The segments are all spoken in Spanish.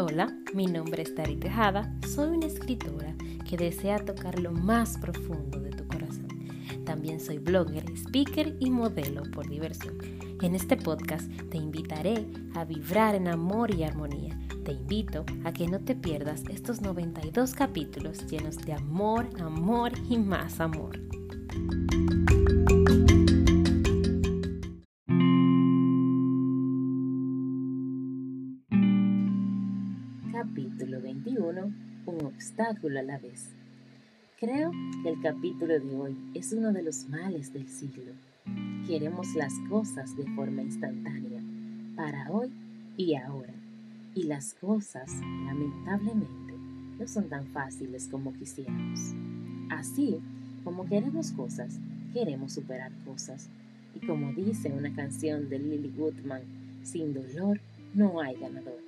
Hola, mi nombre es Tari Tejada, soy una escritora que desea tocar lo más profundo de tu corazón. También soy blogger, speaker y modelo por diversión. En este podcast te invitaré a vibrar en amor y armonía. Te invito a que no te pierdas estos 92 capítulos llenos de amor, amor y más amor. Un obstáculo a la vez. Creo que el capítulo de hoy es uno de los males del siglo. Queremos las cosas de forma instantánea, para hoy y ahora. Y las cosas, lamentablemente, no son tan fáciles como quisiéramos. Así como queremos cosas, queremos superar cosas. Y como dice una canción de Lily Goodman, sin dolor no hay ganador.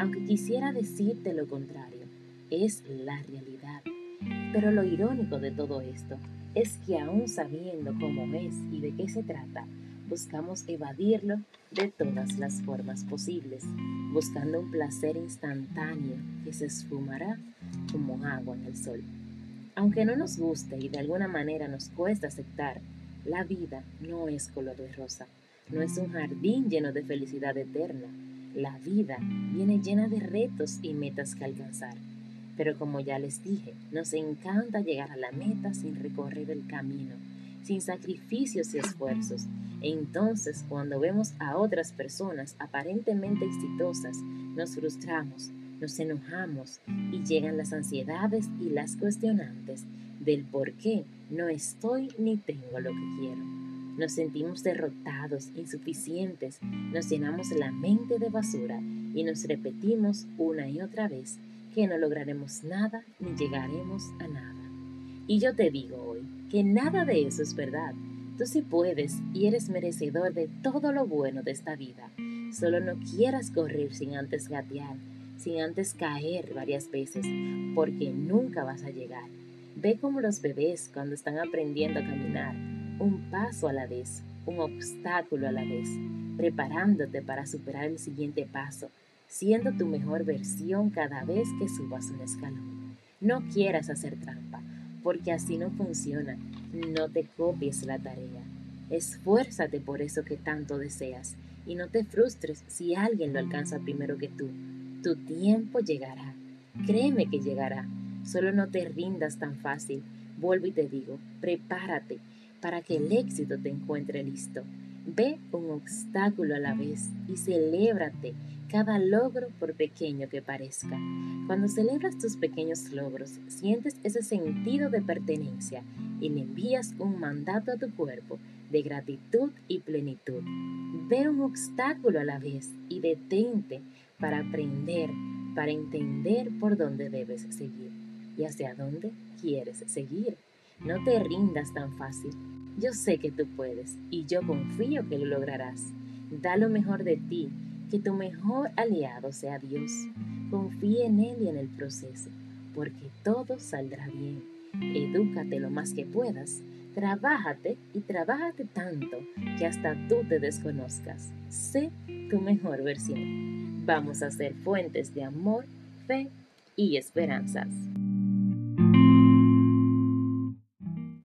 Aunque quisiera decirte lo contrario, es la realidad. Pero lo irónico de todo esto es que aún sabiendo cómo es y de qué se trata, buscamos evadirlo de todas las formas posibles, buscando un placer instantáneo que se esfumará como agua en el sol. Aunque no nos guste y de alguna manera nos cuesta aceptar, la vida no es color de rosa, no es un jardín lleno de felicidad eterna, la vida viene llena de retos y metas que alcanzar. Pero como ya les dije, nos encanta llegar a la meta sin recorrer el camino, sin sacrificios y esfuerzos. E entonces cuando vemos a otras personas aparentemente exitosas, nos frustramos, nos enojamos y llegan las ansiedades y las cuestionantes del por qué no estoy ni tengo lo que quiero. Nos sentimos derrotados, insuficientes, nos llenamos la mente de basura y nos repetimos una y otra vez que no lograremos nada ni llegaremos a nada. Y yo te digo hoy que nada de eso es verdad. Tú sí puedes y eres merecedor de todo lo bueno de esta vida. Solo no quieras correr sin antes gatear, sin antes caer varias veces, porque nunca vas a llegar. Ve como los bebés cuando están aprendiendo a caminar un paso a la vez, un obstáculo a la vez, preparándote para superar el siguiente paso, siendo tu mejor versión cada vez que subas un escalón. No quieras hacer trampa, porque así no funciona. No te copies la tarea. Esfuérzate por eso que tanto deseas y no te frustres si alguien lo alcanza primero que tú. Tu tiempo llegará. Créeme que llegará. Solo no te rindas tan fácil. Vuelvo y te digo, prepárate para que el éxito te encuentre listo. Ve un obstáculo a la vez y celébrate cada logro por pequeño que parezca. Cuando celebras tus pequeños logros, sientes ese sentido de pertenencia y le envías un mandato a tu cuerpo de gratitud y plenitud. Ve un obstáculo a la vez y detente para aprender, para entender por dónde debes seguir y hacia dónde quieres seguir. No te rindas tan fácil. Yo sé que tú puedes y yo confío que lo lograrás. Da lo mejor de ti, que tu mejor aliado sea Dios. Confía en Él y en el proceso, porque todo saldrá bien. Edúcate lo más que puedas. Trabájate y trabájate tanto que hasta tú te desconozcas. Sé tu mejor versión. Vamos a ser fuentes de amor, fe y esperanzas.